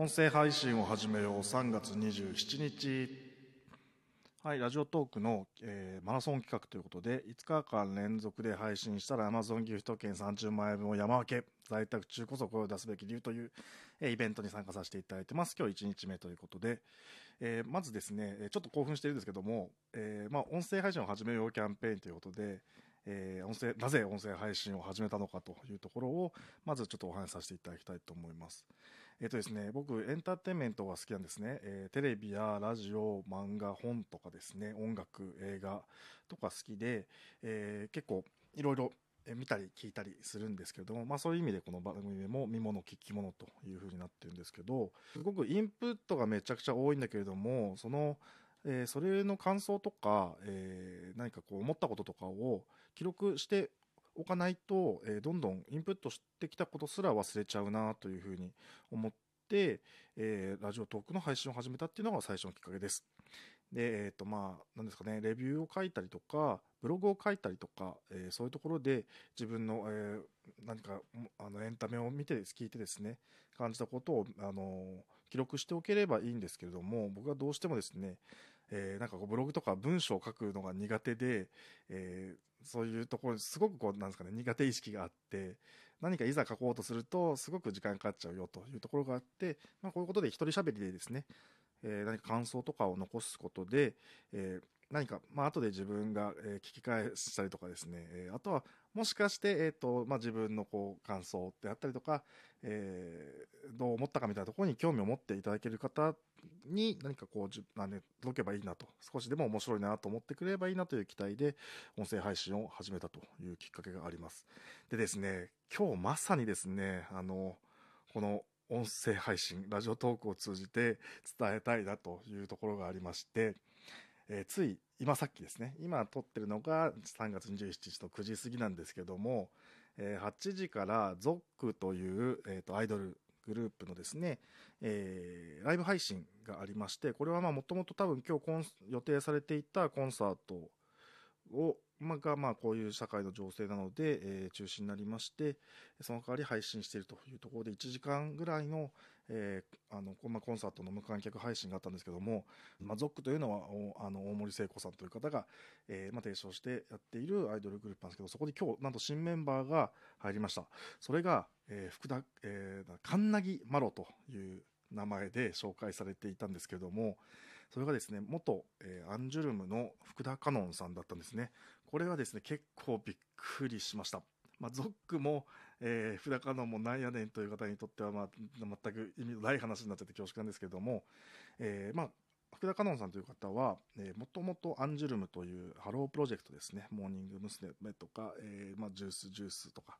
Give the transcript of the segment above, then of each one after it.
音声配信を始めよう3月27日。はい、ラジオトークの、えーマラソン企画ということで、5日間連続で配信したら Amazon ギフト券30万円分を山分け、在宅中こそ声を出すべき理由という、えーイベントに参加させていただいてます。今日1日目ということで、えーまずですね、ちょっと興奮してるんですけども、えまあ、音声配信を始めようキャンペーンということで、え音声、なぜ音声配信を始めたのかというところを、まずちょっとお話しさせていただきたいと思います。えっ、とですね、僕、エンターテインメントが好きなんですね。えーテレビやラジオ、漫画、本とかですね、音楽、映画とか好きで、えー結構いろいろ見たり聞いたりするんですけれども、まあそういう意味でこの番組も見物、聞き物という風になってるんですけど、すごくインプットがめちゃくちゃ多いんだけれども、その、えーそれの感想とか、えー何かこう思ったこととかを記録しておかないと、えーどんどんインプットしてきたことすら忘れちゃうなというふうに思って、えーラジオトークの配信を始めたっていうのが最初のきっかけです。で、えっ、と、まあ、なんですかね、レビューを書いたりとか、ブログを書いたりとか、えーそういうところで自分の、えー何か、もあの、エンタメを見て、聞いてですね、感じたことを、あの記録しておければいいんですけれども、僕はどうしてもですね、えーなんかこうブログとか文章を書くのが苦手で、えーそういうところに、すごくこう、なんですかね、苦手意識があって、何かいざ書こうとすると、すごく時間かかっちゃうよというところがあって、まあこういうことで一人喋りでですね、えー何か感想とかを残すことで、えー何か、まあ、後で自分が、え聞き返したりとかですね、えあとは、もしかして、えっ、と、まあ、自分のこう、感想であったりとか、えーどう思ったかみたいなところに興味を持っていただける方に何かこう、じゅね、届けばいいなと、少しでも面白いなと思ってくれればいいなという期待で、音声配信を始めたというきっかけがあります。でですね、今日まさにですね、あの、この音声配信、ラジオトークを通じて伝えたいなというところがありまして、えーつい今さっきですね、今撮ってるのが3月27日の9時過ぎなんですけども、えー8時からゾックという、えーとアイドルグループのですね、えーライブ配信がありまして、これはまあもともと多分今日予定されていたコンサートを、ま、が、まあ、こういう社会の情勢なので、えー中止になりまして、その代わり配信しているというところで、1時間ぐらいの、えーあの、まあ、コンサートの無観客配信があったんですけども、まあ、ゾックというのは、あの、大森聖子さんという方が、えーまあ、提唱してやっているアイドルグループなんですけど、そこで今日、なんと新メンバーが入りました。それが、えー福田、えー、巫まろという名前で紹介されていたんですけども、それがですね、元、えーアンジュルムの福田花音さんだったんですね。これはですね、結構びっくりしました。まあ、 ZOC も、えー、福田花音もなんやねんという方にとっては、まあ、全く意味のない話になっちゃって恐縮なんですけども、えーまあ、福田花音さんという方は、えー、もともとアンジュルムというハロープロジェクトですね、モーニング娘。とか、えーまあ、 Juice=Juice とか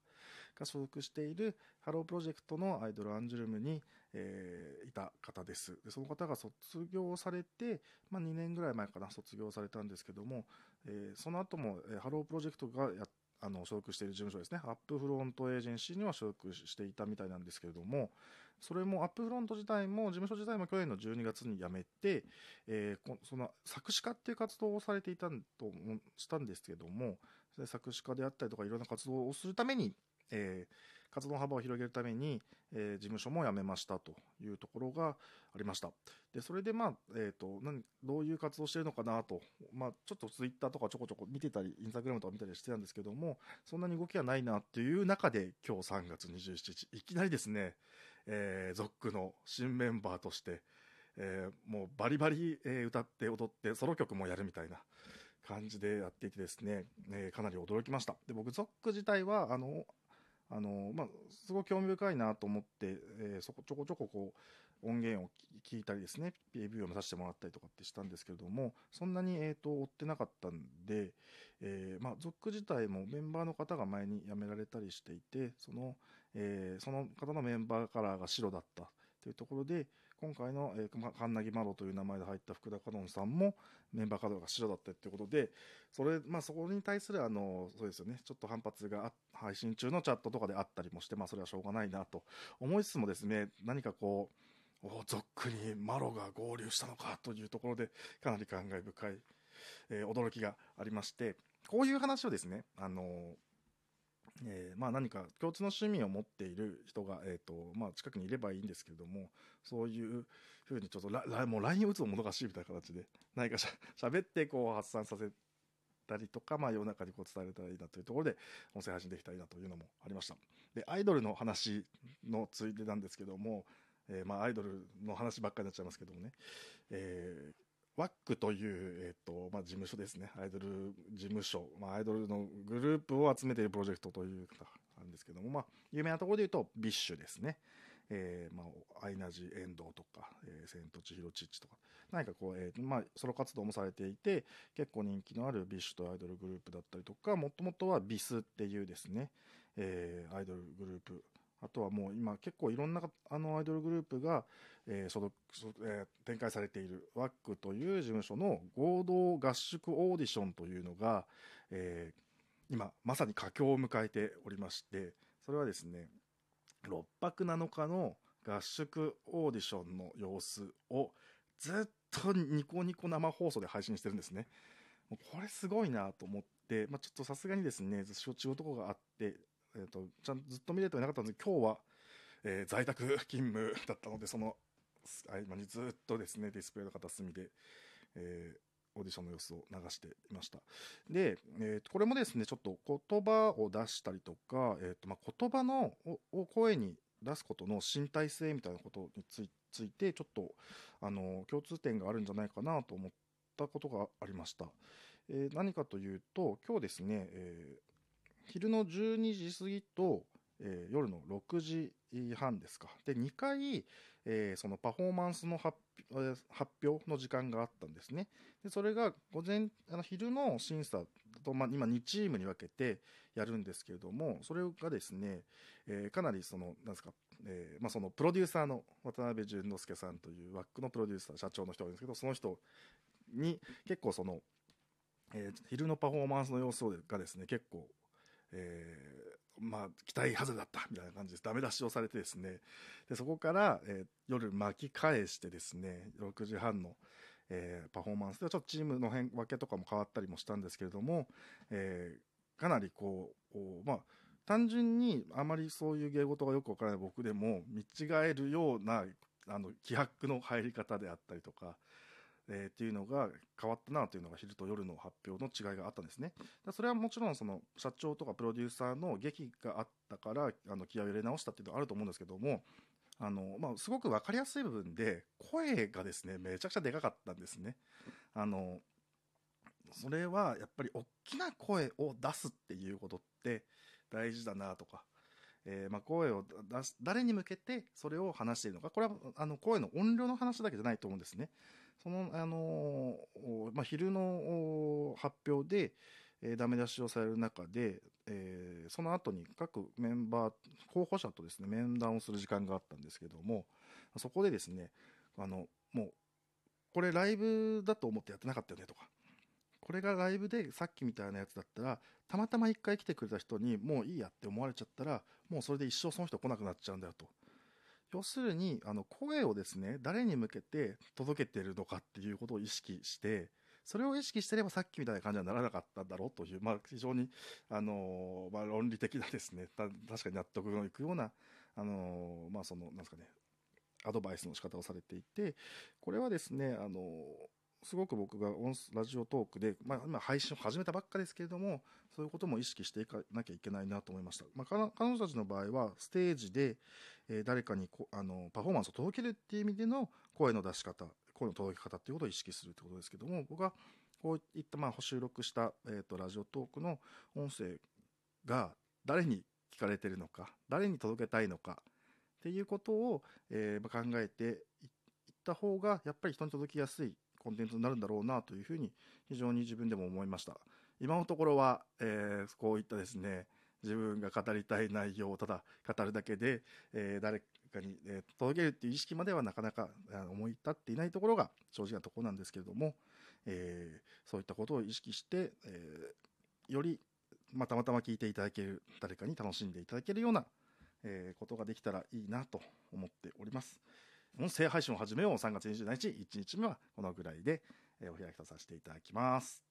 が所属しているハロープロジェクトのアイドルアンジュルムに、えーいた方ですで。その方が卒業されて、まあ、2年ぐらい前かな、卒業されたんですけども、えーその後も、えーハロープロジェクトがやあの所属している事務所ですね、アップフロントエージェンシーには所属していたみたいなんですけれども、それもアップフロント自体も、事務所自体も去年の12月に辞めて、えーその作詞家っていう活動をされていたとしたんですけども、作詞家であったりとか、いろんな活動をするために、えー活動の幅を広げるために、えー事務所も辞めましたというところがありました。で、それでまあ、えっ、と、何、どういう活動してるのかなと、まあ、ちょっとツイッターとかちょこちょこ見てたり、インスタグラムとか見たりしてたんですけども、そんなに動きはないなっていう中で、今日3月27日、いきなりですね、えー、ゾックの新メンバーとして、えーもうバリバリ、えー歌って踊って、ソロ曲もやるみたいな感じでやっていてですね、えーかなり驚きました。で、僕、ゾック自体は、あの、あの、まあ、すごく興味深いなと思って、えーそこちょこちょここう、音源を聞いたりですね、レビューを見させてもらったりとかってしたんですけれども、そんなに、えっ、と、追ってなかったんで、えーまあ、ゾック自体もメンバーの方が前に辞められたりしていて、その、えーその方のメンバーカラーが白だったというところで、今回の、えー、まカンナギマロという名前で入った福田カノンさんもメンバーカラーが白だったということで、それ、まあ、そこに対する、あの、そうですよね、ちょっと反発が配信中のチャットとかであったりもして、まあ、それはしょうがないなと。思いつつもですね、何かこう、おゾックにマロが合流したのかというところで、かなり感慨深い、えー驚きがありまして、こういう話をですね、あの、えーまあ、何か共通の趣味を持っている人が、えーとまあ、近くにいればいいんですけれどもそういうふうにちょっとララもう LINE を打つのもどかしいみたいな形で何かしゃ喋ってこう発散させたりとか、まあ、世の中にこう伝えれたらいいなというところで音声配信できたらいいなというのもありました。でアイドルの話のついでなんですけども、えーまあ、アイドルの話ばっかりになっちゃいますけどもね、えー WACK という、えっとまあ、事務所ですね、アイドル事務所、まあ、アイドルのグループを集めているプロジェクトというかなんですけども、まあ、有名なところで言うと、 BiSHですね、えーまあ、アイナ・ジ・エンドとか、えー、セントチヒロ・チッチとか、何かこう、えーまあ、ソロ活動もされていて、結構人気のある BiSHとアイドルグループだったりとか、もともとは BiSっていうですね、えーアイドルグループ、あとはもう今結構いろんなあのアイドルグループが、えー所属えー展開されている WAC という事務所の合同合宿オーディションというのが、えー今まさに佳境を迎えておりましてそれはですね6泊7日の合宿オーディションの様子をずっとニコニコ生放送で配信してるんですね。もうこれすごいなと思って、まあ、ちょっとさすがにですね仕事とこがあってえー、とちゃんとずっと見れてはいなかったんで今日は、えー在宅勤務だったのでその合間にずっとですねディスプレイの片隅で、えーオーディションの様子を流していました。で、えーとこれもですねちょっと言葉を出したりとか、えーとまあ、言葉のを声に出すことの身体性みたいなことについついてちょっとあの共通点があるんじゃないかなと思ったことがありました、えー何かというと今日ですね、えー昼の12時過ぎと、えー夜の6時半ですか。で2回、えーそのパフォーマンスの発えー発表の時間があったんですね。でそれが午前あの昼の審査と、まあ、今2チームに分けてやるんですけれどもそれがですね、えーかなりそのなんですか、えーまあ、そのプロデューサーの渡辺淳之介さんというワックのプロデューサー社長の人がいるんですけどその人に結構その、えー昼のパフォーマンスの様子がですね結構えーまあ、期待外れだったみたいな感じです。ダメ出しをされてですね。で、そこから、えー夜巻き返してですね、6時半の、えーパフォーマンスでちょっとチームの変分けとかも変わったりもしたんですけれども、えかなりこう、こうまあ、単純にあまりそういう芸事がよくわからない僕でも見違えるようなあの気迫の入り方であったりとか、えーっていうのが変わったなというのが昼と夜の発表の違いがあったんですね。だそれはもちろんその社長とかプロデューサーの劇があったからあの気合を入れ直したっていうのはあると思うんですけどもあの、まあ、すごく分かりやすい部分で声がですねめちゃくちゃでかかったんですね。あのそれはやっぱり大きな声を出すっていうことって大事だなとか、えーまあ、声を出す誰に向けてそれを話しているのかこれはあの声の音量の話だけじゃないと思うんですね。その、あのおまあ、昼の発表で、えーダメ出しをされる中で、えーその後に各メンバー候補者とですね面談をする時間があったんですけどもそこでですねあのもうこれライブだと思ってやってなかったよねとかこれがライブでさっきみたいなやつだったらたまたま1回来てくれた人にもういいやって思われちゃったらもうそれで一生その人来なくなっちゃうんだよと。要するにあの声をですね誰に向けて届けてるのかっていうことを意識してそれを意識してればさっきみたいな感じにはならなかっただろうという、まあ、非常に、あのーまあ、論理的なですねた確かに納得のいくような、あのーまあ、そのなんですかねアドバイスの仕方をされていてこれはですね、あのーすごく僕が音ラジオトークで、まあ、今配信を始めたばっかですけれどもそういうことも意識していかなきゃいけないなと思いました、まあ、彼女たちの場合はステージで、えー誰かにこあのパフォーマンスを届けるっていう意味での声の出し方声の届け方っていうことを意識するってことですけども僕はこういったまあ収録した、えー、とラジオトークの音声が誰に聞かれてるのか誰に届けたいのかっていうことを、えー考えていいった方がやっぱり人に届きやすいコンテンツになるんだろうなというふうに非常に自分でも思いました今のところは、えーこういったですね自分が語りたい内容をただ語るだけで、えー誰かに、えー届けるっていう意識まではなかなか思い立っていないところが正直なところなんですけれども、えーそういったことを意識して、えより、ま、たまたま聞いていただける誰かに楽しんでいただけるような、えことができたらいいなと思っております。音声配信を始めよう3月27日1日目はこのぐらいで、えお開きとさせていただきます。